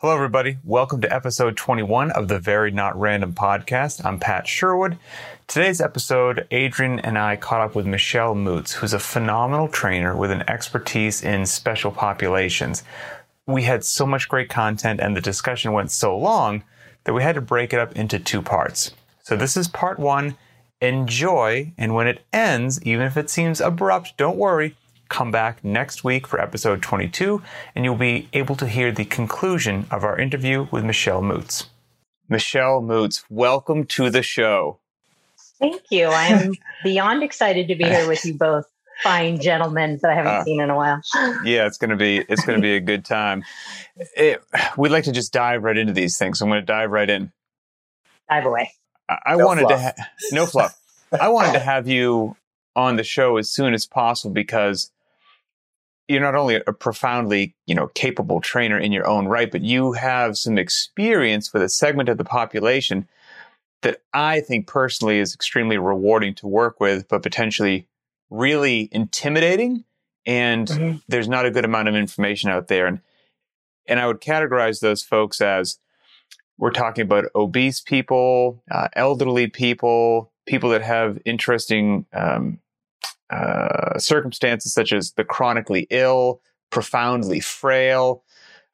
Hello, everybody. Welcome to episode 21 of the Very Not Random podcast. I'm Pat Sherwood. Today's episode, Adrian and I caught up with Michelle Moots, who's a phenomenal trainer with an expertise in special populations. We had so much great content, and the discussion went so long that we had to break it up into two parts. So, this is part one. Enjoy, and when it ends, even if it seems abrupt, don't worry come back next week for episode 22, and you'll be able to hear the conclusion of our interview with Michelle Moots. Michelle Moots, welcome to the show. Thank you. I am beyond excited to be here with you both fine gentlemen that I haven't uh, seen in a while. yeah, it's gonna be it's gonna be a good time. It, we'd like to just dive right into these things. So I'm gonna dive right in. Dive away. I, I no wanted fluff. to ha- no fluff. I wanted to have you on the show as soon as possible because you're not only a profoundly, you know, capable trainer in your own right, but you have some experience with a segment of the population that I think personally is extremely rewarding to work with, but potentially really intimidating. And mm-hmm. there's not a good amount of information out there. And and I would categorize those folks as we're talking about obese people, uh, elderly people, people that have interesting um, uh, circumstances such as the chronically ill, profoundly frail,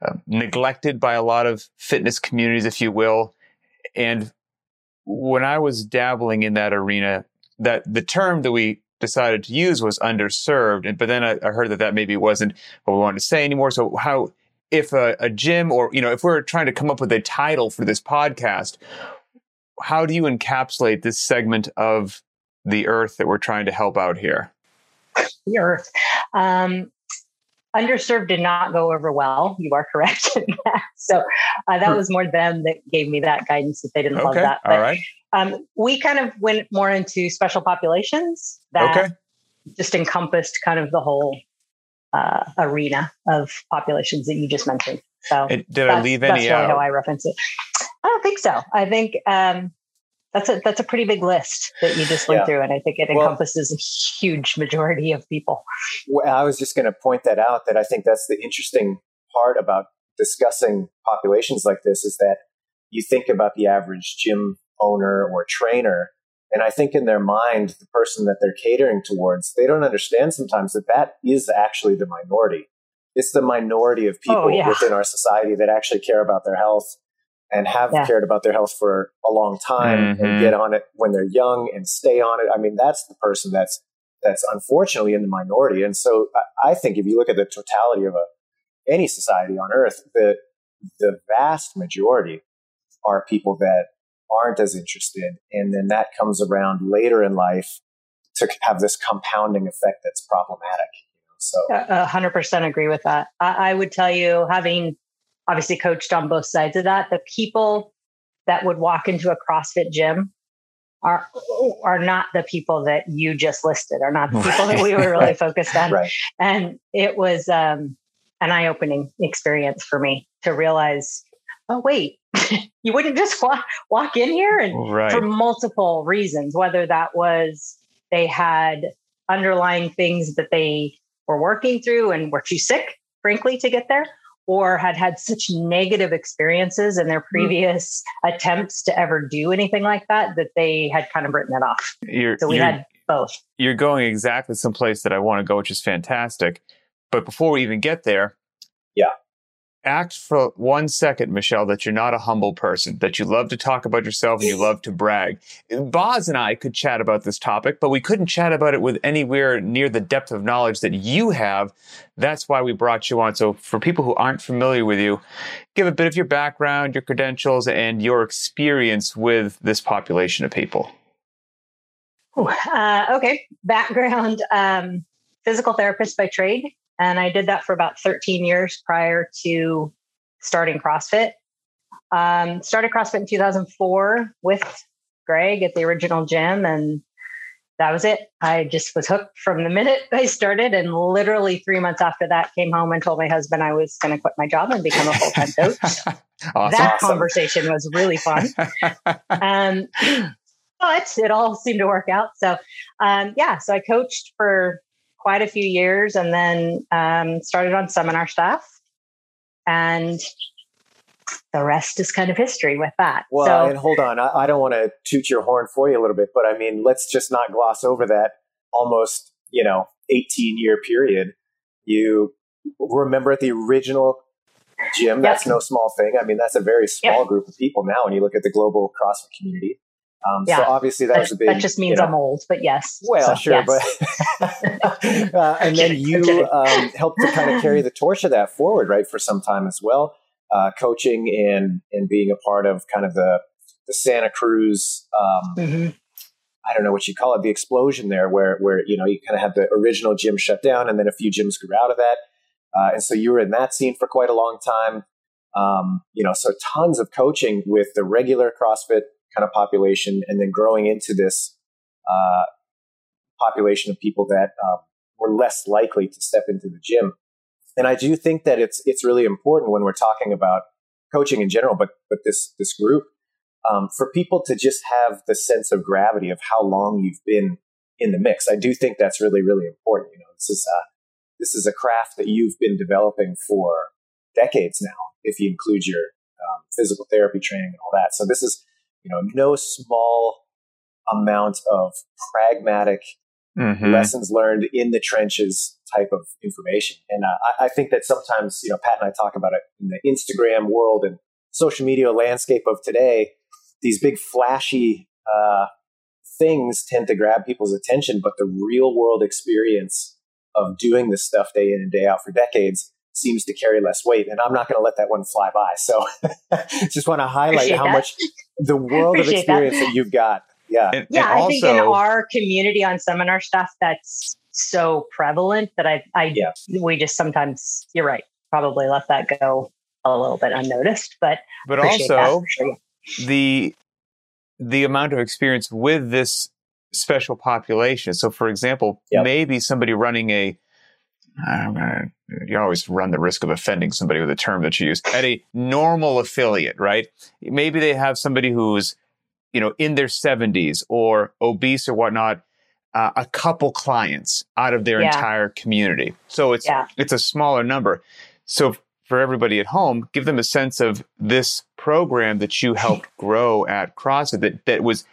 uh, neglected by a lot of fitness communities, if you will. And when I was dabbling in that arena, that the term that we decided to use was underserved. But then I, I heard that that maybe wasn't what we wanted to say anymore. So how, if a, a gym or, you know, if we're trying to come up with a title for this podcast, how do you encapsulate this segment of the earth that we're trying to help out here? The earth. Um, underserved did not go over well. You are correct. so uh, that was more them that gave me that guidance that they didn't okay. love that. But, All right. Um, we kind of went more into special populations that okay. just encompassed kind of the whole uh, arena of populations that you just mentioned. So did I leave any that's out? Really how I reference it. I don't think so. I think um, that's a that's a pretty big list that you just went yeah. through, and I think it well, encompasses a huge majority of people. Well, I was just going to point that out. That I think that's the interesting part about discussing populations like this is that you think about the average gym owner or trainer, and I think in their mind, the person that they're catering towards, they don't understand sometimes that that is actually the minority. It's the minority of oh, people oh, yeah. within our society that actually care about their health and have yeah. cared about their health for a long time mm-hmm. and get on it when they're young and stay on it. I mean, that's the person that's that's unfortunately in the minority. And so I, I think if you look at the totality of a any society on earth, the the vast majority are people that aren't as interested, and then that comes around later in life to have this compounding effect that's problematic. So, a hundred percent agree with that. I, I would tell you, having obviously coached on both sides of that. The people that would walk into a CrossFit gym are are not the people that you just listed, are not the people that we were really focused on. Right. And it was um, an eye opening experience for me to realize, oh wait, you wouldn't just walk, walk in here and right. for multiple reasons, whether that was they had underlying things that they were working through and were too sick, frankly, to get there, or had had such negative experiences in their hmm. previous mm. attempts to ever do anything like that that they had kind of written it off. You're, so we had both. You're going exactly someplace that I want to go, which is fantastic. But before we even get there, yeah, act for one second, Michelle, that you're not a humble person, that you love to talk about yourself and you love to brag. Boz and I could chat about this topic, but we couldn't chat about it with anywhere near the depth of knowledge that you have. That's why we brought you on. So, for people who aren't familiar with you, give a bit of your background, your credentials, and your experience with this population of people. Uh, okay, background um, physical therapist by trade. And I did that for about 13 years prior to starting CrossFit. Um, started CrossFit in 2004 with Greg at the original gym, and that was it. I just was hooked from the minute I started. And literally three months after that, came home and told my husband I was going to quit my job and become a full time coach. awesome. That conversation was really fun. um, but it all seemed to work out. So, um, yeah, so I coached for quite a few years and then um, started on seminar staff. And the rest is kind of history with that. Well, so, and hold on, I, I don't want to toot your horn for you a little bit, but I mean, let's just not gloss over that almost, you know, 18 year period. You remember at the original gym. That's no small thing. I mean, that's a very small yep. group of people now when you look at the global CrossFit community. Um, yeah. So obviously that, that, was a big. That just means you know, I'm old, but yes. Well, so, sure, yes. but uh, and then you um, helped to kind of carry the torch of that forward, right, for some time as well, uh, coaching and and being a part of kind of the the Santa Cruz. Um, mm-hmm. I don't know what you call it, the explosion there, where where you know you kind of had the original gym shut down, and then a few gyms grew out of that, uh, and so you were in that scene for quite a long time. Um, you know, so tons of coaching with the regular CrossFit kind of population, and then growing into this uh, population of people that um, were less likely to step into the gym. And I do think that it's it's really important when we're talking about coaching in general, but but this this group um, for people to just have the sense of gravity of how long you've been in the mix. I do think that's really really important. You know, this is a this is a craft that you've been developing for decades now, if you include your um, physical therapy training and all that. So this is you know, no small amount of pragmatic mm-hmm. lessons learned in the trenches type of information. And uh, I, I, think that sometimes, you know, Pat and I talk about it in the Instagram world and social media landscape of today, these big flashy uh, things tend to grab people's attention, but the real world experience of doing this stuff day in and day out for decades seems to carry less weight. And I'm not going to let that one fly by. So just want to highlight Appreciate how that. much the world of experience that. that. you've got. Yeah. And, yeah. And I also, think in our community on seminar stuff, that's so prevalent that I, I, yeah. we just sometimes, you're right, probably let that go a little bit unnoticed, but, but also sure. the, the amount of experience with this special population. So, for example, yep. maybe somebody running a you always run the risk of offending somebody with a term that you use at a normal affiliate, right? Maybe they have somebody who's, you know, in their 70s or obese or whatnot, uh, a couple clients out of their yeah. entire community. So it's yeah. it's a smaller number. So for everybody at home, give them a sense of this program that you helped grow at CrossFit that, that was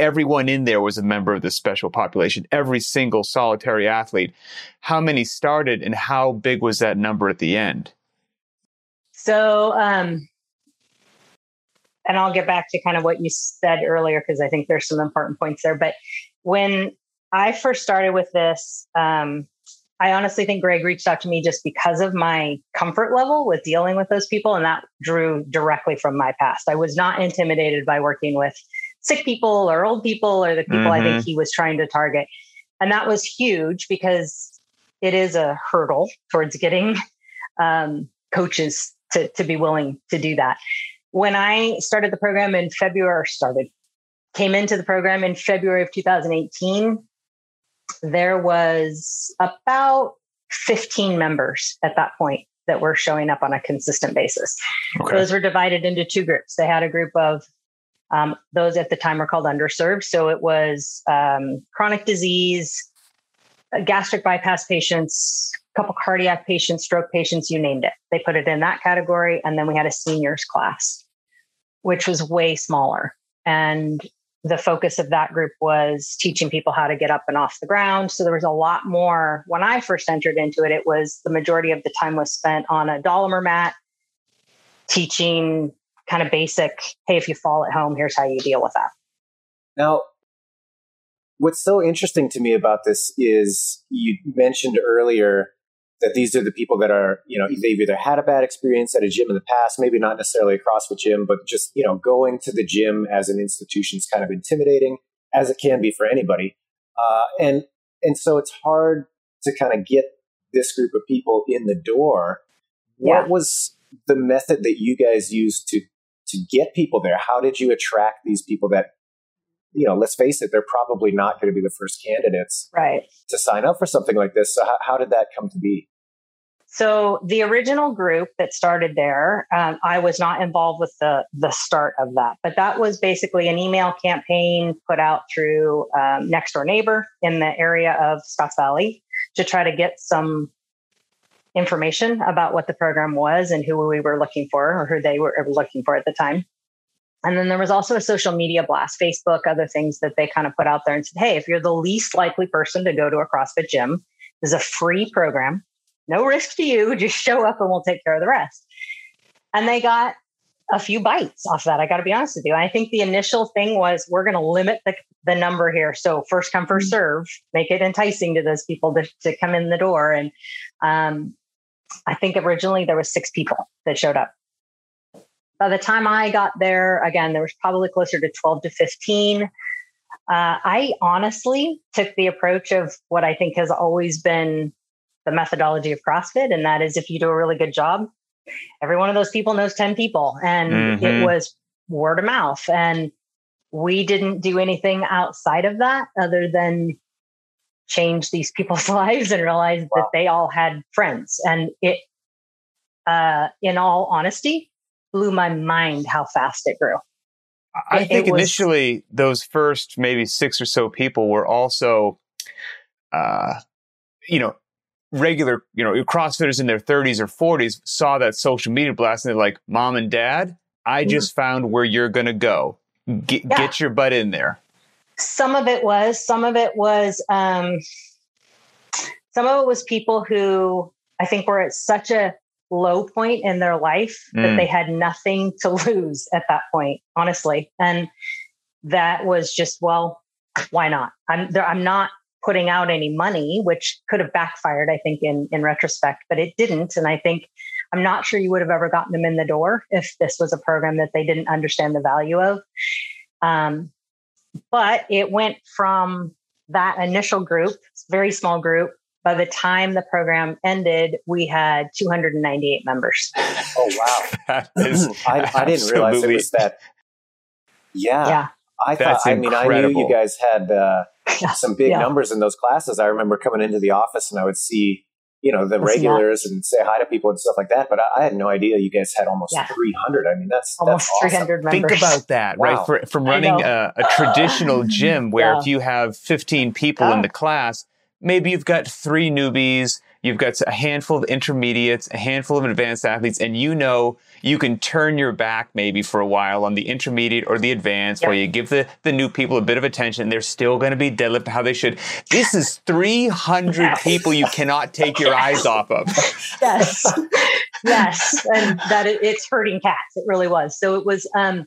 everyone in there was a member of the special population, every single solitary athlete. How many started and how big was that number at the end? So, um, and I'll get back to kind of what you said earlier because I think there's some important points there. But when I first started with this, um, I honestly think Greg reached out to me just because of my comfort level with dealing with those people. And that drew directly from my past. I was not intimidated by working with sick people or old people or the people mm-hmm. I think mm-hmm. he was trying to target. And that was huge because it is a hurdle towards getting um, coaches to, to be willing to do that. When I started the program in February, started, came into the program in February of 2018, there was about 15 members at that point that were showing up on a consistent basis. Okay. Those were divided into two groups. They had a group of um, those at the time were called underserved. So it was um, chronic disease, uh, gastric bypass patients, a couple cardiac patients, stroke patients, you named it. They put it in that category. And then we had a seniors class, which was way smaller. And the focus of that group was teaching people how to get up and off the ground. So there was a lot more. When I first entered into it, it was the majority of the time was spent on a Dollamur mat, teaching kind of basic, hey, if you fall at home, here's how you deal with that. Now, what's so interesting to me about this is you mentioned earlier that these are the people that are, you know, they've either had a bad experience at a gym in the past, maybe not necessarily a CrossFit gym, but just, you know, going to the gym as an institution is kind of intimidating, as it can be for anybody. Uh, and and so it's hard to kind of get this group of people in the door. What yeah. was the method that you guys used to to get people there? How did you attract these people that, you know, let's face it, they're probably not going to be the first candidates right. to sign up for something like this. So how, how did that come to be? So the original group that started there, um, I was not involved with the the start of that, but that was basically an email campaign put out through um, Next Door Neighbor in the area of Scotts Valley to try to get some information about what the program was and who we were looking for or who they were looking for at the time. And then there was also a social media blast, Facebook, other things that they kind of put out there and said, hey, if you're the least likely person to go to a CrossFit gym, this is a free program, no risk to you, just show up and we'll take care of the rest. And they got a few bites off that. I got to be honest with you. I think the initial thing was we're going to limit the, the number here. So first come, first mm-hmm. serve, make it enticing to those people to, to come in the door. And um, I think originally there was six people that showed up. By the time I got there, again, there was probably closer to 12 to 15. Uh, I honestly took the approach of what I think has always been the methodology of CrossFit, and that is if you do a really good job, every one of those people knows 10 people. And mm-hmm. it was word of mouth. And we didn't do anything outside of that other than change these people's lives and realize wow. that they all had friends. And it, uh, in all honesty, blew my mind how fast it grew. I think was, initially those first maybe six or so people were also, uh, you know, regular, you know, CrossFitters in their 30s or 40s saw that social media blast and they're like, Mom and Dad, I mm-hmm. just found where you're going to go. Get, yeah. get your butt in there. Some of it was, some of it was, um, some of it was people who I think were at such a low point in their life mm. that they had nothing to lose at that point, honestly. And that was just, well, why not? I'm there, I'm not putting out any money, which could have backfired, I think, in, in retrospect, but it didn't. And I think I'm not sure you would have ever gotten them in the door if this was a program that they didn't understand the value of. Um, but it went from that initial group, very small group. By the time the program ended, we had 298 members. Oh wow! I, I, didn't realize it was that. Yeah, yeah. I thought. I mean, I knew you guys had uh, some big yeah. numbers in those classes. I remember coming into the office and I would see, you know, the that's regulars not. and say hi to people and stuff like that. But I, I had no idea you guys had almost yeah. 300. I mean, that's almost that's 300 awesome. Think about that, wow. right? For, from running a, a, traditional gym where yeah. if you have 15 people in the class, maybe you've got three newbies, you've got a handful of intermediates, a handful of advanced athletes, and you know you can turn your back maybe for a while on the intermediate or the advanced, yep. where you give the, the new people a bit of attention. They're still going to be deadlift how they should. This is 300 yes. people you cannot take your eyes off of. yes. Yes. And that it, it's hurting cats. It really was. So it was, um,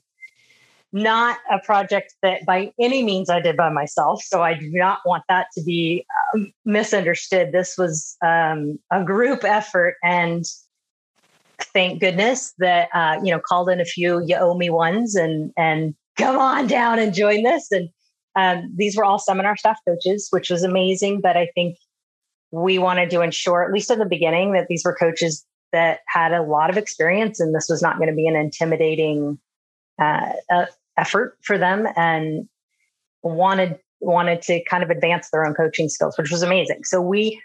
not a project that by any means I did by myself. So I do not want that to be um, misunderstood. This was um, a group effort, and thank goodness that uh, you know called in a few you owe me ones and and come on down and join this. And um, these were all seminar staff coaches, which was amazing. But I think we wanted to ensure, at least at the beginning, that these were coaches that had a lot of experience, and this was not going to be an intimidating uh, effort for them and wanted wanted to kind of advance their own coaching skills, which was amazing. So we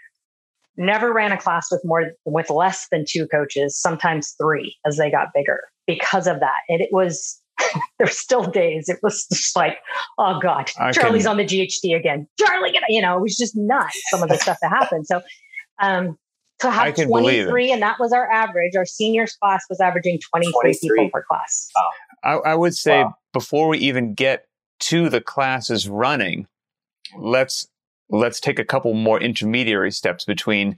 never ran a class with more with less than two coaches, sometimes three as they got bigger because of that. And it was there's still days it was just like, oh God, I Charlie's can... on the GHD again. Charlie, you know, it was just nuts some of the stuff that happened. So um to have 23 and that was our average. Our seniors class was averaging 23, 23. people per class. Wow. I, I would say wow. before we even get to the classes running, let's let's take a couple more intermediary steps between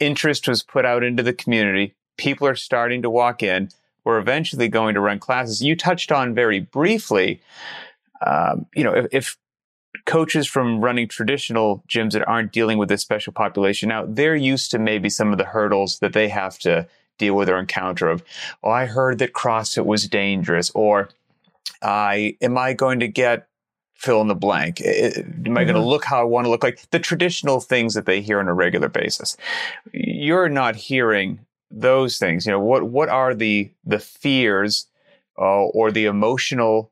interest was put out into the community, people are starting to walk in, we're eventually going to run classes. You touched on very briefly, um, you know, if, if coaches from running traditional gyms that aren't dealing with this special population now, they're used to maybe some of the hurdles that they have to deal with or encounter of, oh, I heard that CrossFit was dangerous, or I am I going to get fill in the blank? Am I mm-hmm. going to look how I want to look like? The traditional things that they hear on a regular basis. You're not hearing those things. You know what? What are the the fears uh, or the emotional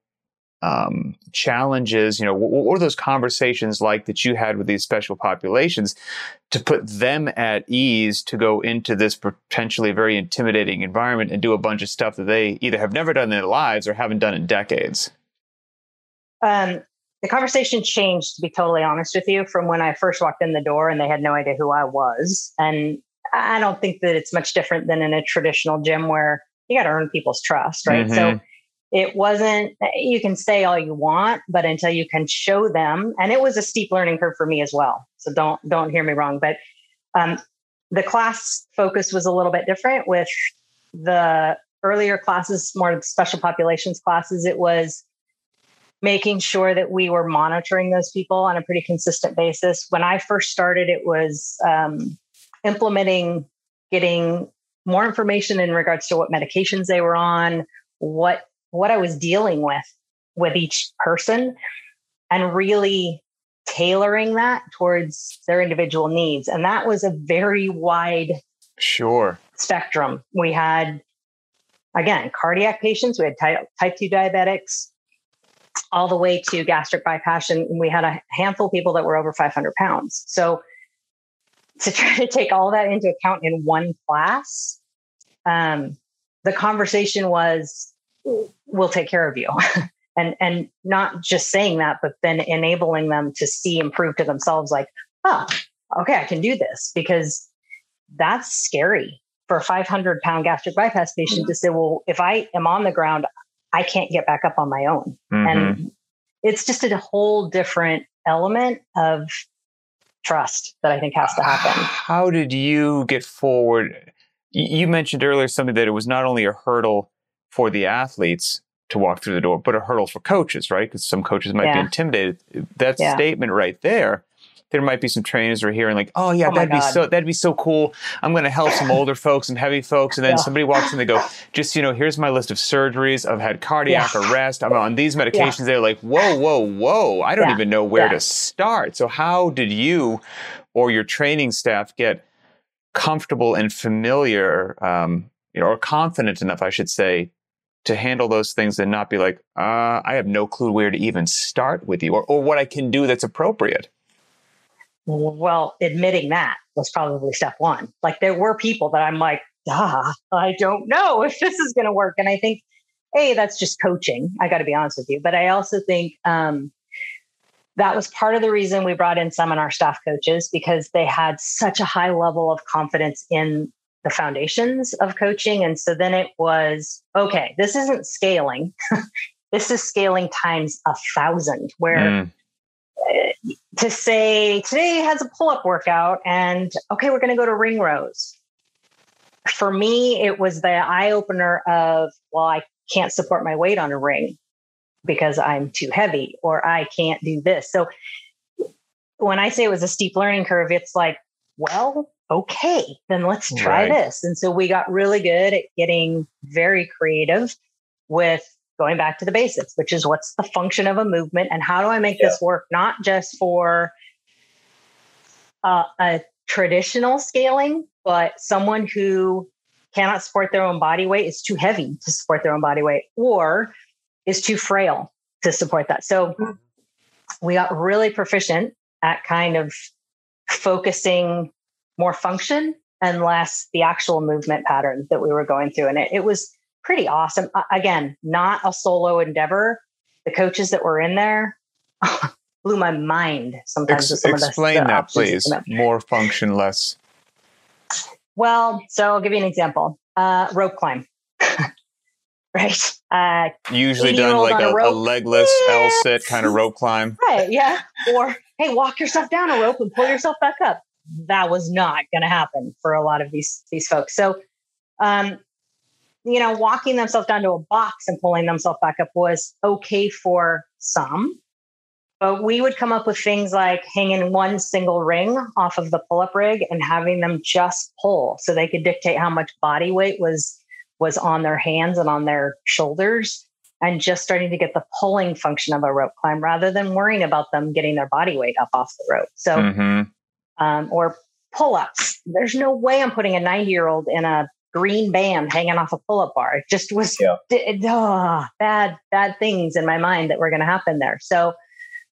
um, challenges, you know, what, what were those conversations like that you had with these special populations to put them at ease to go into this potentially very intimidating environment and do a bunch of stuff that they either have never done in their lives or haven't done in decades? Um, the conversation changed, to be totally honest with you, from when I first walked in the door and they had no idea who I was. And I don't think that it's much different than in a traditional gym where you got to earn people's trust, right? Mm-hmm. So it wasn't, you can say all you want, but until you can show them, and it was a steep learning curve for me as well. So don't, don't hear me wrong. But um, the class focus was a little bit different with the earlier classes, more special populations classes. It was making sure that we were monitoring those people on a pretty consistent basis. When I first started, it was um, implementing, getting more information in regards to what medications they were on, what what I was dealing with with each person, and really tailoring that towards their individual needs. And that was a very wide sure spectrum. We had again cardiac patients, we had type, type 2 diabetics, all the way to gastric bypass. And we had a handful of people that were over 500 pounds. So to try to take all that into account in one class, um, the conversation was, we'll take care of you. and, and not just saying that, but then enabling them to see and prove to themselves like, oh, okay, I can do this because that's scary for a 500 pound gastric bypass patient to say, well, if I am on the ground, I can't get back up on my own. Mm-hmm. And it's just a whole different element of trust that I think has to happen. How did you get forward? You mentioned earlier something that it was not only a hurdle for the athletes to walk through the door, but a hurdle for coaches, right? Because some coaches might yeah. be intimidated. That yeah. statement right there there might be some trainers who are hearing like, oh yeah, oh that'd be so that'd be so cool. I'm going to help some older folks and heavy folks, and then yeah. somebody walks in, they go, just you know, here's my list of surgeries. I've had cardiac arrest. I'm on these medications. They're like, whoa, whoa, whoa. I don't even know where to start. So how did you or your training staff get comfortable and familiar, um, you know, or confident enough, I should say, to handle those things and not be like, uh, I have no clue where to even start with you or, or what I can do that's appropriate. Well, admitting that was probably step one. Like there were people that I'm like, ah, I don't know if this is going to work. And I think, hey, that's just coaching. I got to be honest with you. But I also think um, that was part of the reason we brought in some of our staff coaches because they had such a high level of confidence in the foundations of coaching. And so then it was, okay, this isn't scaling. this is scaling times a thousand, where mm to say today has a pull up workout and okay, we're going to go to ring rows. For me, it was the eye opener of, well, I can't support my weight on a ring because I'm too heavy or I can't do this. So when I say it was a steep learning curve, it's like, well, okay, then let's try right. this. And so we got really good at getting very creative with going back to the basics, which is what's the function of a movement and how do I make yeah. this work, not just for uh, a traditional scaling, but someone who cannot support their own body weight is too heavy to support their own body weight or is too frail to support that. So mm-hmm. we got really proficient at kind of focusing more function and less the actual movement pattern that we were going through. And it, it was pretty awesome. Uh, again, not a solo endeavor. The coaches that were in there blew my mind sometimes. Ex- explain the, the that, please. More function, less. Well, so I'll give you an example. Uh, rope climb. right. Uh, Usually done like a, a, a legless L sit kind of rope climb. Right. Yeah. Or hey, walk yourself down a rope and pull yourself back up. That was not going to happen for a lot of these these folks. So um, you know, walking themselves down to a box and pulling themselves back up was okay for some. But we would come up with things like hanging one single ring off of the pull up rig and having them just pull so they could dictate how much body weight was was on their hands and on their shoulders and just starting to get the pulling function of a rope climb rather than worrying about them getting their body weight up off the rope. So, mm-hmm. Um, or pull ups. There's no way I'm putting a 90 year old in a green band hanging off a pull-up bar. It just was yeah. d- oh, bad, bad things in my mind that were going to happen there. So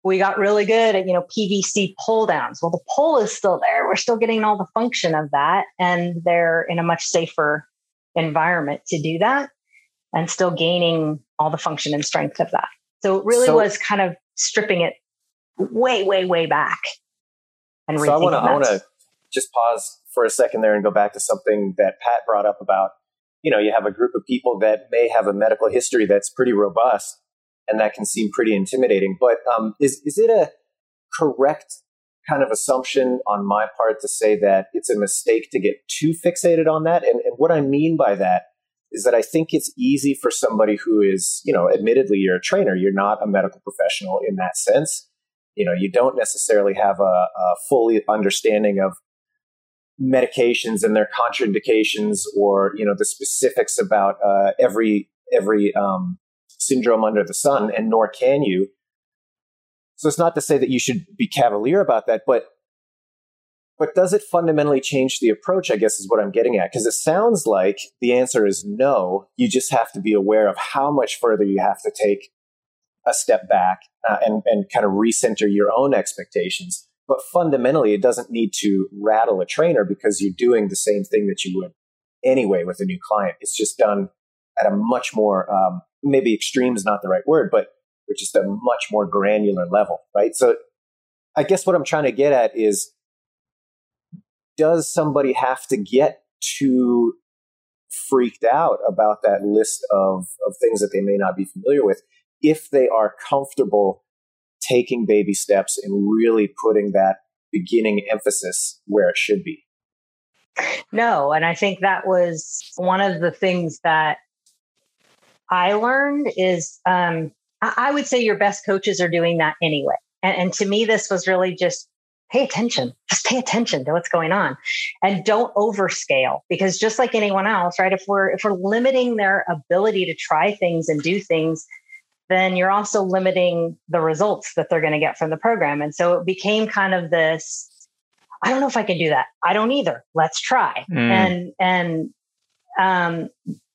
we got really good at, you know, PVC pull downs. Well, the pull is still there. We're still getting all the function of that. And they're in a much safer environment to do that and still gaining all the function and strength of that. So it really so, was kind of stripping it way, way, way back. And so I want to, I want to just pause for a second there and go back to something that Pat brought up about, you know, you have a group of people that may have a medical history that's pretty robust and that can seem pretty intimidating. But um, is, is it a correct kind of assumption on my part to say that it's a mistake to get too fixated on that? And, and what I mean by that is that I think it's easy for somebody who is, you know, admittedly you're a trainer, you're not a medical professional in that sense. You know, you don't necessarily have a, a fully understanding of medications and their contraindications or, you know, the specifics about uh, every, every um, syndrome under the sun, and nor can you. So it's not to say that you should be cavalier about that, but but does it fundamentally change the approach? I guess is what I'm getting at. Because it sounds like the answer is no. You just have to be aware of how much further you have to take a step back uh, and, and kind of recenter your own expectations. But fundamentally, it doesn't need to rattle a trainer because you're doing the same thing that you would anyway with a new client. It's just done at a much more, um, maybe extreme is not the right word, but just a much more granular level, right? So I guess what I'm trying to get at is does somebody have to get too freaked out about that list of, of things that they may not be familiar with if they are comfortable taking baby steps and really putting that beginning emphasis where it should be? No, and I think that was one of the things that I learned is um, I would say your best coaches are doing that anyway. And, and to me, this was really just pay attention. Just pay attention to what's going on and don't overscale because just like anyone else, right? If we're if we're limiting their ability to try things and do things, then you're also limiting the results that they're going to get from the program. And so it became kind of this I don't know if I can do that. I don't either. Let's try. Mm. And and um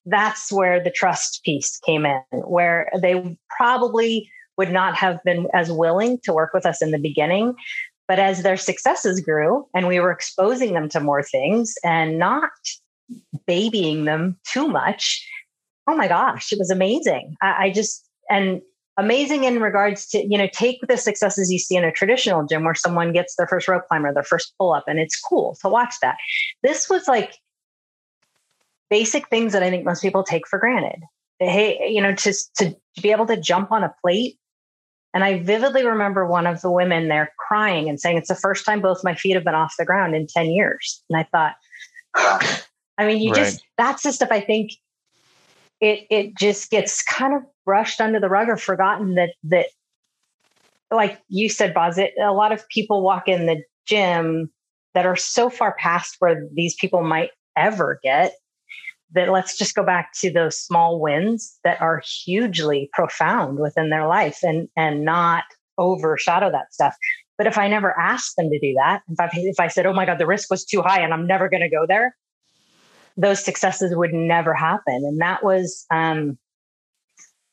that's where the trust piece came in, where they probably would not have been as willing to work with us in the beginning. But as their successes grew and we were exposing them to more things and not babying them too much, oh my gosh, it was amazing. I, I just, and amazing in regards to, you know, take the successes you see in a traditional gym where someone gets their first rope climber, their first pull up, and it's cool to watch that. This was like basic things that I think most people take for granted. Hey, you know, just to, to be able to jump on a plate and I vividly remember one of the women there crying and saying, It's the first time both my feet have been off the ground in 10 years. And I thought, I mean, you right. just, that's the stuff I think it, it just gets kind of brushed under the rug or forgotten that, that, like you said, Boz, it, a lot of people walk in the gym that are so far past where these people might ever get that let's just go back to those small wins that are hugely profound within their life and and not overshadow that stuff. But if i never asked them to do that if i if i said oh my god the risk was too high and i'm never going to go there those successes would never happen and that was um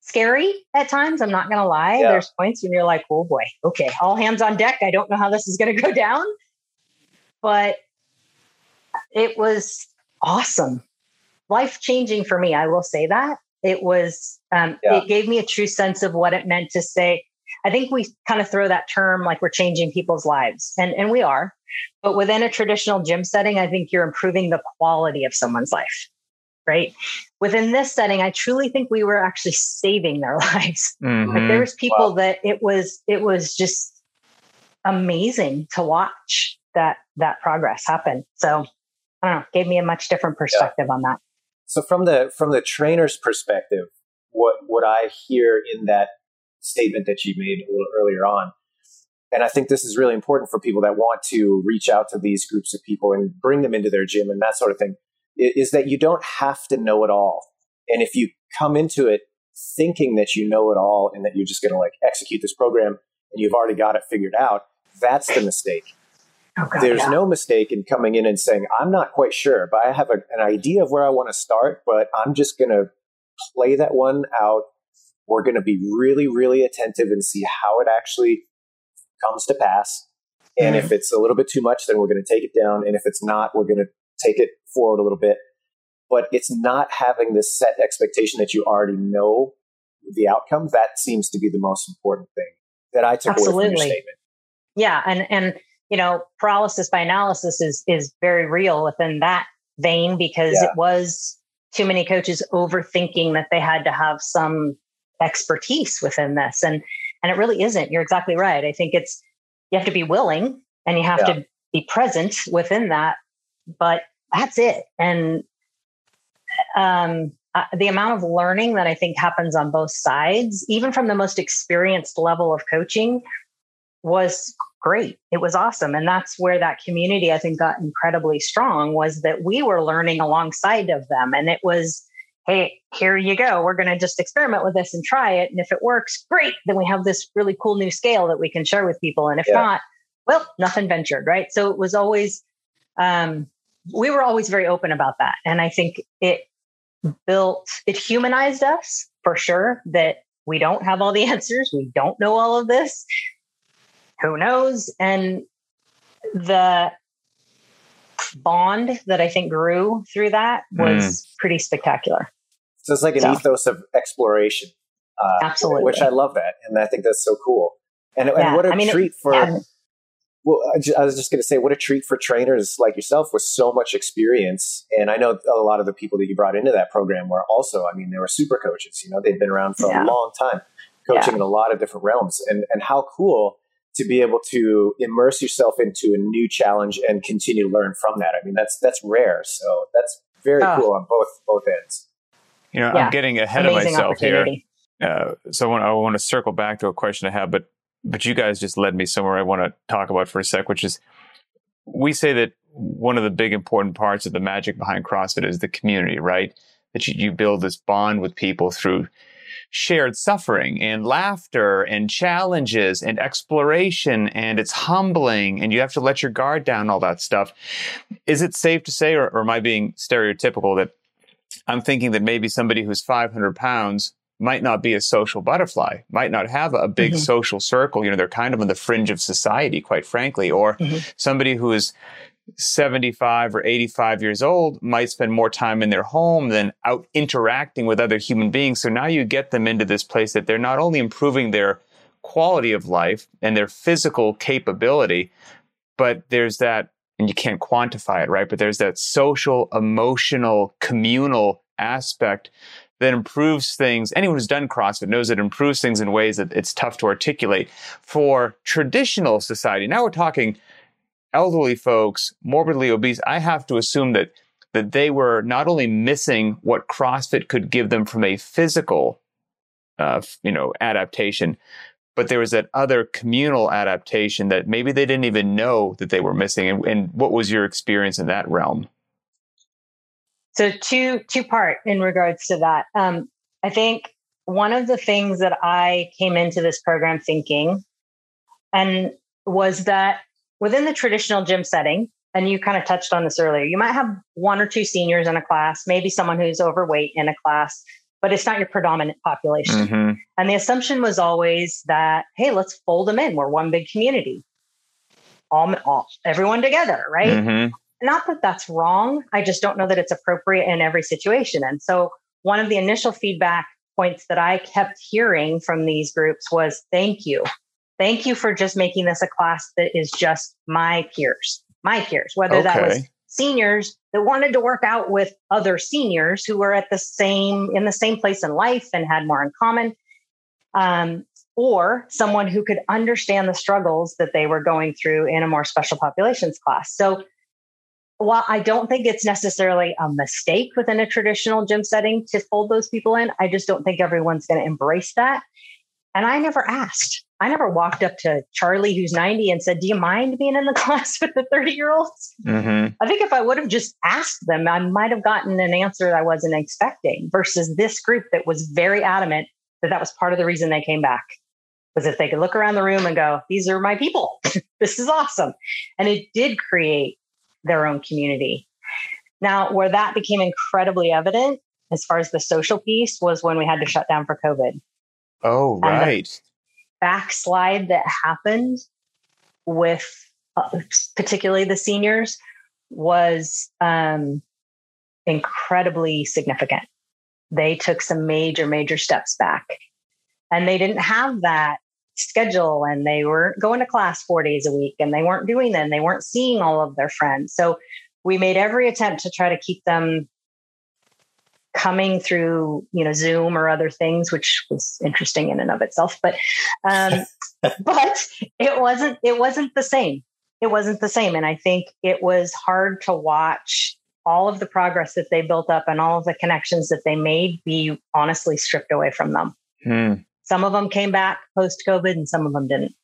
scary at times i'm not going to lie yeah. there's points when you're like oh boy okay all hands on deck i don't know how this is going to go down but it was awesome life changing for me. I will say that it was. Um, yeah. It gave me a true sense of what it meant to say. I think we kind of throw that term like we're changing people's lives, and and we are. But within a traditional gym setting, I think you're improving the quality of someone's life. Right. Within this setting, I truly think we were actually saving their lives. Mm-hmm. Like there was people wow. that it was it was just amazing to watch that that progress happen. So I don't know, gave me a much different perspective yeah. on that. So from the from the trainer's perspective, what what I hear in that statement that you made a little earlier on, and I think this is really important for people that want to reach out to these groups of people and bring them into their gym and that sort of thing, is that you don't have to know it all. And if you come into it thinking that you know it all and that you're just going to like execute this program and you've already got it figured out, that's the mistake. Oh, God, There's yeah. no mistake in coming in and saying, I'm not quite sure, but I have a, an idea of where I want to start, but I'm just going to play that one out. We're going to be really, really attentive and see how it actually comes to pass. And mm-hmm. if it's a little bit too much, then we're going to take it down. And if it's not, we're going to take it forward a little bit. But it's not having this set expectation that you already know the outcome. That seems to be the most important thing that I took Absolutely. away from your statement. Yeah. And, and, you know, paralysis by analysis is is very real within that vein because yeah. it was too many coaches overthinking that they had to have some expertise within this and and it really isn't you're exactly right i think it's you have to be willing and you have yeah. to be present within that but that's it and um uh, the amount of learning that i think happens on both sides even from the most experienced level of coaching was great. It was awesome. And that's where that community, I think, got incredibly strong was that we were learning alongside of them. And it was, hey, here you go. We're going to just experiment with this and try it. And if it works, great. Then we have this really cool new scale that we can share with people. And if yeah. not, well, nothing ventured, right? So it was always, um, we were always very open about that. And I think it built, it humanized us for sure that we don't have all the answers. We don't know all of this who knows? And the bond that I think grew through that was mm. pretty spectacular. So it's like an so. ethos of exploration. Uh, Absolutely. Which I love that. And I think that's so cool. And, yeah. and what a I mean, treat it, for. Yeah. Well, I was just going to say, what a treat for trainers like yourself with so much experience. And I know a lot of the people that you brought into that program were also, I mean, they were super coaches. You know, they've been around for yeah. a long time, coaching in a lot of different realms. And and how cool to be able to immerse yourself into a new challenge and continue to learn from that. I mean, that's that's rare. So that's very oh. cool on both both ends. You know, yeah. I'm getting ahead Amazing of myself here. Uh, so I want, I want to circle back to a question I have, but but you guys just led me somewhere I want to talk about for a sec, which is we say that one of the big important parts of the magic behind CrossFit is the community, right? That you, you build this bond with people through shared suffering and laughter and challenges and exploration and it's humbling and you have to let your guard down, all that stuff. Is it safe to say, or, or am I being stereotypical that I'm thinking that maybe somebody who's 500 pounds might not be a social butterfly, might not have a big mm-hmm. social circle. You know, they're kind of on the fringe of society, quite frankly, or mm-hmm. somebody who is 75 or 85 years old might spend more time in their home than out interacting with other human beings. So now you get them into this place that they're not only improving their quality of life and their physical capability, but there's that, and you can't quantify it, right? But there's that social, emotional, communal aspect that improves things. Anyone who's done CrossFit knows it improves things in ways that it's tough to articulate. For traditional society, now we're talking elderly folks, morbidly obese, I have to assume that that they were not only missing what CrossFit could give them from a physical, uh, you know, adaptation, but there was that other communal adaptation that maybe they didn't even know that they were missing. And, and what was your experience in that realm? So two two part in regards to that. Um, I think one of the things that I came into this program thinking, and was that within the traditional gym setting, and you kind of touched on this earlier, you might have one or two seniors in a class, maybe someone who's overweight in a class, but it's not your predominant population. Mm-hmm. And the assumption was always that, hey, let's fold them in. We're one big community, all, all everyone together, right? Mm-hmm. Not that that's wrong. I just don't know that it's appropriate in every situation. And so, one of the initial feedback points that I kept hearing from these groups was, thank you. Thank you for just making this a class that is just my peers, my peers, whether okay. that was seniors that wanted to work out with other seniors who were at the same in the same place in life and had more in common um, or someone who could understand the struggles that they were going through in a more special populations class. So while i don't think it's necessarily a mistake within a traditional gym setting to fold those people in i just don't think everyone's going to embrace that. And i never asked I never walked up to Charlie, who's 90, and said, Do you mind being in the class with the 30 year olds? Mm-hmm. I think if I would have just asked them, I might have gotten an answer that I wasn't expecting versus this group that was very adamant that that was part of the reason they came back. Was if they could look around the room and go, These are my people. this is awesome. And it did create their own community. Now, where that became incredibly evident as far as the social piece was when we had to shut down for COVID. Oh, right backslide that happened with uh, particularly the seniors was um, incredibly significant. They took some major, major steps back. And they didn't have that schedule and they weren't going to class four days a week and they weren't doing that and they weren't seeing all of their friends. So we made every attempt to try to keep them coming through, you know, Zoom or other things, which was interesting in and of itself. But um, but it wasn't it wasn't the same. It wasn't the same. And I think it was hard to watch all of the progress that they built up and all of the connections that they made be honestly stripped away from them. Hmm. Some of them came back post COVID and some of them didn't.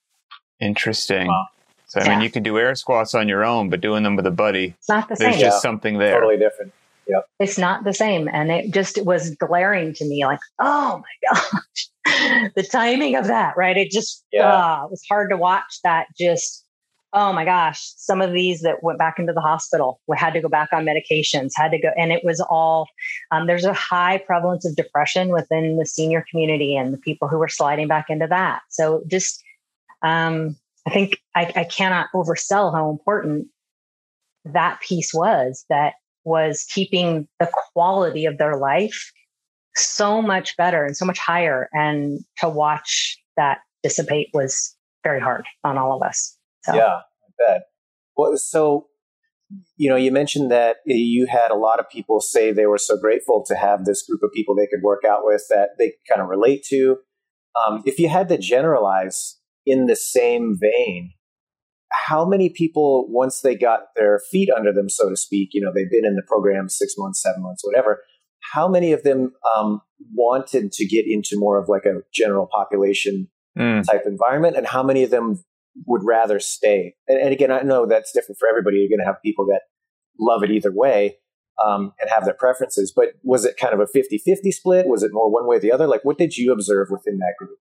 Interesting. Wow. So, I yeah. mean, you can do air squats on your own, but doing them with a buddy, it's not the there's same. just yeah. something there. Totally different. Yep. It's not the same. And it just was glaring to me like, oh my gosh, the timing of that, right? It just, yeah. Uh, it was hard to watch that just oh my gosh, some of these that went back into the hospital we had to go back on medications, had to go, and it was all, um, there's a high prevalence of depression within the senior community and the people who were sliding back into that. So just, um, I think I, I cannot oversell how important that piece was that was keeping the quality of their life so much better and so much higher. And to watch that dissipate was very hard on all of us. So. Yeah, I bet. Well, so you know, you mentioned that you had a lot of people say they were so grateful to have this group of people they could work out with that they kind of relate to. Um, if you had to generalize in the same vein, how many people, once they got their feet under them, so to speak, you know, they've been in the program six months, seven months, whatever, how many of them um, wanted to get into more of like a general population mm. type environment, and how many of them would rather stay. And, and again, I know that's different for everybody. You're going to have people that love it either way um, and have their preferences. But was it kind of a 50 50 split? Was it more one way or the other? Like, what did you observe within that group?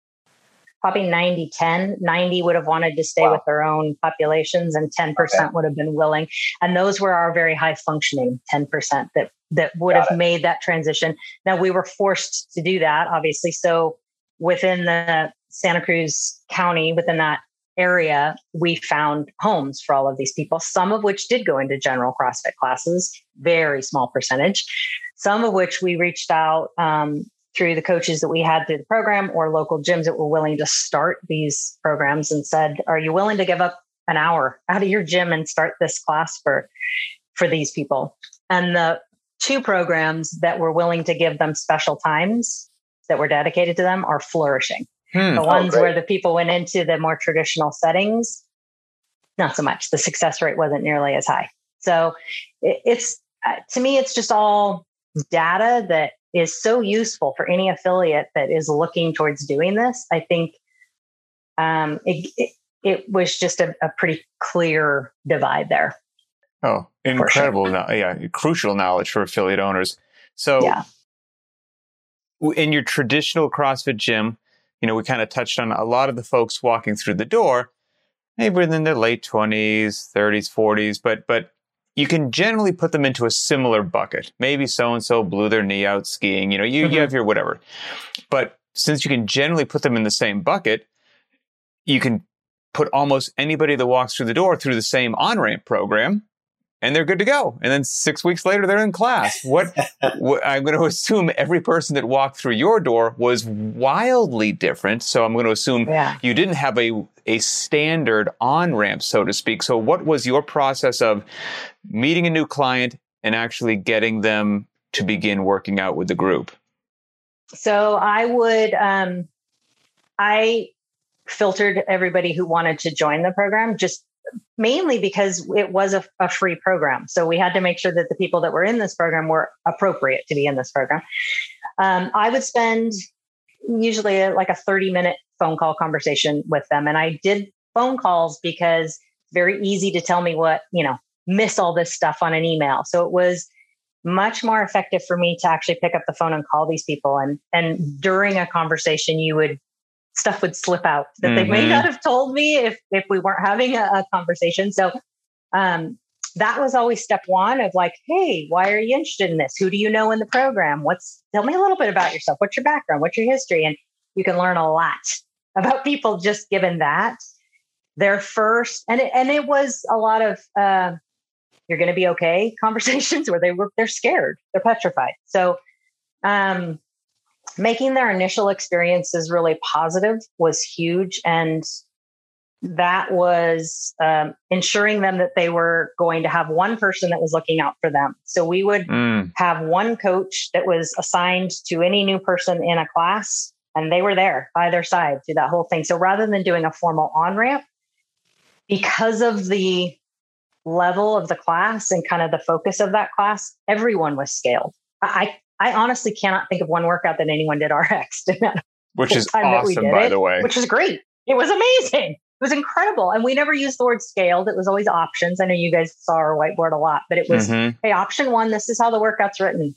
Probably 90 10. 90 would have wanted to stay wow. with their own populations, and 10% okay. would have been willing. And those were our very high functioning 10% that, that would Got have it. made that transition. Now, we were forced to do that, obviously. So, within the Santa Cruz County, within that area, we found homes for all of these people, some of which did go into general CrossFit classes, very small percentage, some of which we reached out um, through the coaches that we had through the program or local gyms that were willing to start these programs and said, Are you willing to give up an hour out of your gym and start this class for for these people? And the two programs that were willing to give them special times that were dedicated to them are flourishing. Hmm. The oh, ones oh, where the people went into the more traditional settings, not so much. The success rate wasn't nearly as high. So it, it's uh, to me, it's just all data that is so useful for any affiliate that is looking towards doing this. I think um, it, it, it was just a, a, pretty clear divide there. Oh, incredible! Sure. No, yeah, crucial knowledge for affiliate owners. So, yeah. in your traditional CrossFit gym, you know, we kind of touched on a lot of the folks walking through the door, maybe in their late 20s, 30s, 40s, but but you can generally put them into a similar bucket. Maybe so and so blew their knee out skiing, you know, you, mm-hmm. you have your whatever. But since you can generally put them in the same bucket, you can put almost anybody that walks through the door through the same on ramp program and they're good to go. And then six weeks later, they're in class. What, what, I'm going to assume every person that walked through your door was wildly different. So I'm going to assume yeah. you didn't have a a standard on ramp, so to speak. So what was your process of meeting a new client and actually getting them to begin working out with the group? So I would, um, I filtered everybody who wanted to join the program just mainly because it was a, a, free program. So we had to make sure that the people that were in this program were appropriate to be in this program. Um, I would spend usually a, like a 30 minute phone call conversation with them. And I did phone calls because very easy to tell me what, you know, miss all this stuff on an email. So it was much more effective for me to actually pick up the phone and call these people. And, and during a conversation, you would stuff would slip out that mm-hmm. they may mm-hmm. not have told me if if we weren't having a, a conversation. So um, that was always step one of like, hey, why are you interested in this? Who do you know in the program? What's tell me a little bit about yourself. What's your background? What's your history? And you can learn a lot about people just given that. Their first, and it, and it was a lot of uh, you're going to be okay conversations where they were they're scared, they're petrified. So um, making their initial experiences really positive was huge. And that was um, ensuring them that they were going to have one person that was looking out for them. So we would mm. have one coach that was assigned to any new person in a class, and they were there by their side through that whole thing. So rather than doing a formal on ramp, because of the level of the class and kind of the focus of that class, everyone was scaled. I I honestly cannot think of one workout that anyone did RX. Which is awesome, by it, the way. Which is great. It was amazing. It was incredible. And we never used the word scaled. It was always options. I know you guys saw our whiteboard a lot, but it was, mm-hmm. hey, option one, this is how the workout's written.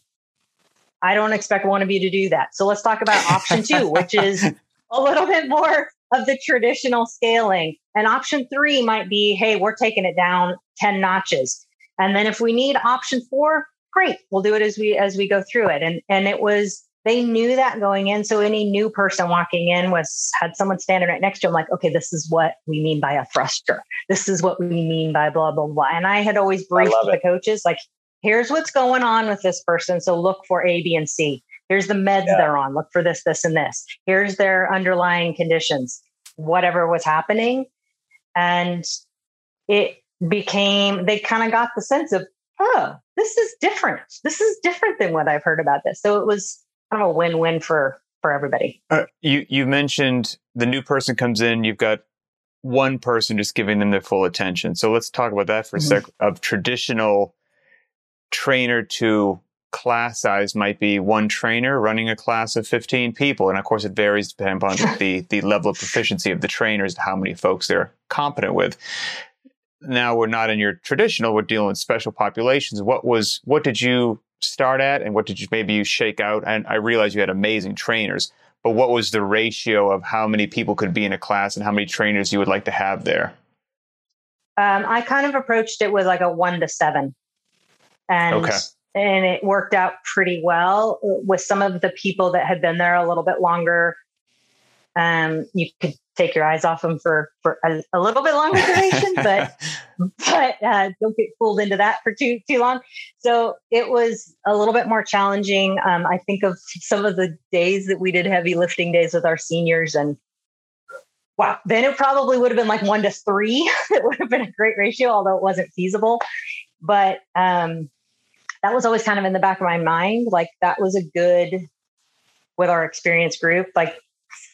I don't expect one of you to do that. So let's talk about option two, which is a little bit more of the traditional scaling. And option three might be, hey, we're taking it down 10 notches. And then if we need option four, great, we'll do it as we as we go through it. And and it was they knew that going in. So any new person walking in was had someone standing right next to them, like, okay, this is what we mean by a thruster. This is what we mean by blah blah blah. And I had always briefed the coaches like, here's what's going on with this person. So look for A, B, and C. Here's the meds yeah. they're on. Look for this, this, and this. Here's their underlying conditions, whatever was happening. And it became, they kind of got the sense of, oh, this is different. This is different than what I've heard about this. So it was kind of a win-win for for everybody. Uh, you you mentioned the new person comes in, you've got one person just giving them their full attention. So let's talk about that for mm-hmm. a sec. Of traditional trainer to class size might be one trainer running a class of 15 people. And of course, it varies depending upon the, the level of proficiency of the trainers, how many folks they're competent with. Now we're not in your traditional, we're dealing with special populations. What was, what did you start at and what did you maybe you shake out? And I realize you had amazing trainers, but what was the ratio of how many people could be in a class and how many trainers you would like to have there? Um, I kind of approached it with like a one to seven. And okay and it worked out pretty well with some of the people that had been there a little bit longer. Um, you could take your eyes off them for for a, a little bit longer duration, but but uh, don't get fooled into that for too too long. So it was a little bit more challenging. Um, I think of some of the days that we did heavy lifting days with our seniors, and wow, then it probably would have been like one to three. it would have been a great ratio, although it wasn't feasible. But um, that was always kind of in the back of my mind. Like that was a good with our experience group, like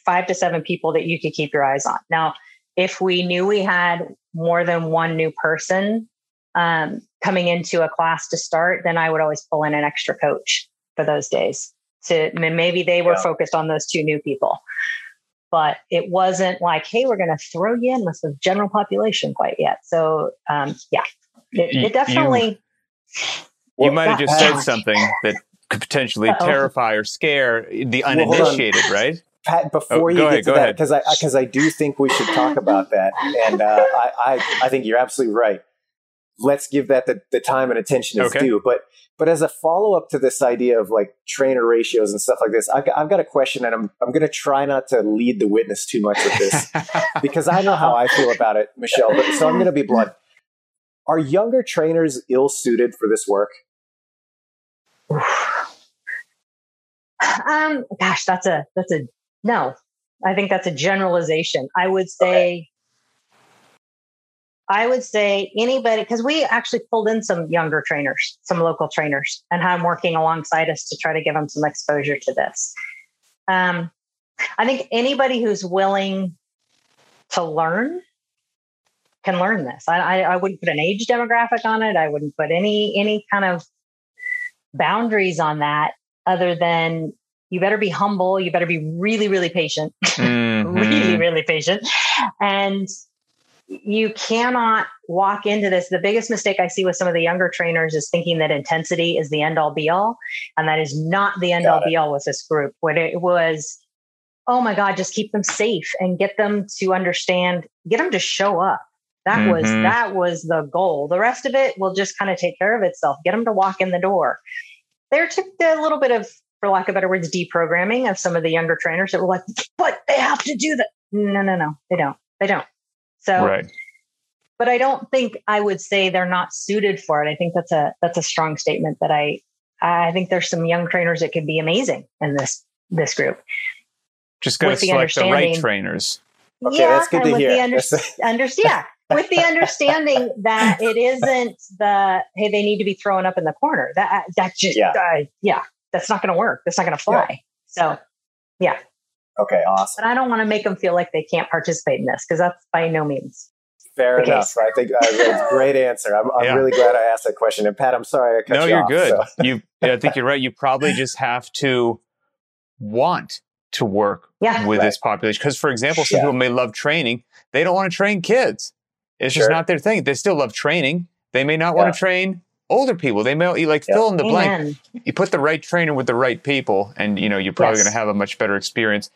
five to seven people that you could keep your eyes on. Now, if we knew we had more than one new person um, coming into a class to start, then I would always pull in an extra coach for those days. To maybe they were yeah. focused on those two new people, but it wasn't like, hey, we're going to throw you in with the general population quite yet. So um, yeah, it, it definitely. You, you might have just said something that could potentially Uh-oh. terrify or scare the uninitiated, well, right? Pat, before oh, you get ahead, to that, because I because I do think we should talk about that, and uh, I, I, I think you're absolutely right. Let's give that the, the time and attention it's okay. due. But but as a follow up to this idea of like trainer ratios and stuff like this, I've got, I've got a question, and I'm I'm going to try not to lead the witness too much with this because I know how I feel about it, Michelle. But so I'm going to be blunt. Are younger trainers ill suited for this work? um, gosh, that's a that's a no. I think that's a generalization. I would say. Okay. I would say anybody, because we actually pulled in some younger trainers, some local trainers, and them working alongside us to try to give them some exposure to this. Um, I think anybody who's willing to learn can learn this. I, I, I, wouldn't put an age demographic on it. I wouldn't put any any kind of boundaries on that other than you better be humble you better be really really patient mm-hmm. really really patient and you cannot walk into this the biggest mistake i see with some of the younger trainers is thinking that intensity is the end all be all and that is not the end Got all it. be all with this group what it was oh my god just keep them safe and get them to understand get them to show up that mm-hmm. was that was the goal. The rest of it will just kind of take care of itself. Get them to walk in the door. There took a little bit of, for lack of better words, deprogramming of some of the younger trainers that were like, but they have to do that. No, no, no, they don't. They don't. So right. But I don't think I would say they're not suited for it. I think that's a that's a strong statement that I I think there's some young trainers that could be amazing in this this group. Just got to With the select the right trainers. Okay, yeah, that's good to with hear. the under- under- yeah, with the understanding that it isn't the hey they need to be thrown up in the corner. That that just Yeah. yeah, uh, yeah that's not going to work. That's not going to fly. So, yeah. okay, awesome. but I don't want to make them feel like they can't participate in this because that's by no means. Fair enough. case. I think uh, great answer. I'm, I'm Yeah. really glad I asked that question. And Pat, I'm sorry I cut No, you you're off, good. so- You, I think you're right. You probably just have to want to work Yeah, with Right. this population. Because, for example, some Yeah. people may love training. They don't want to train kids. It's just not their thing. They still love training. They may not want to train older people. They may like fill in the blank. You put the right trainer with the right people, and you know you're probably Yes. going to have a much better experience.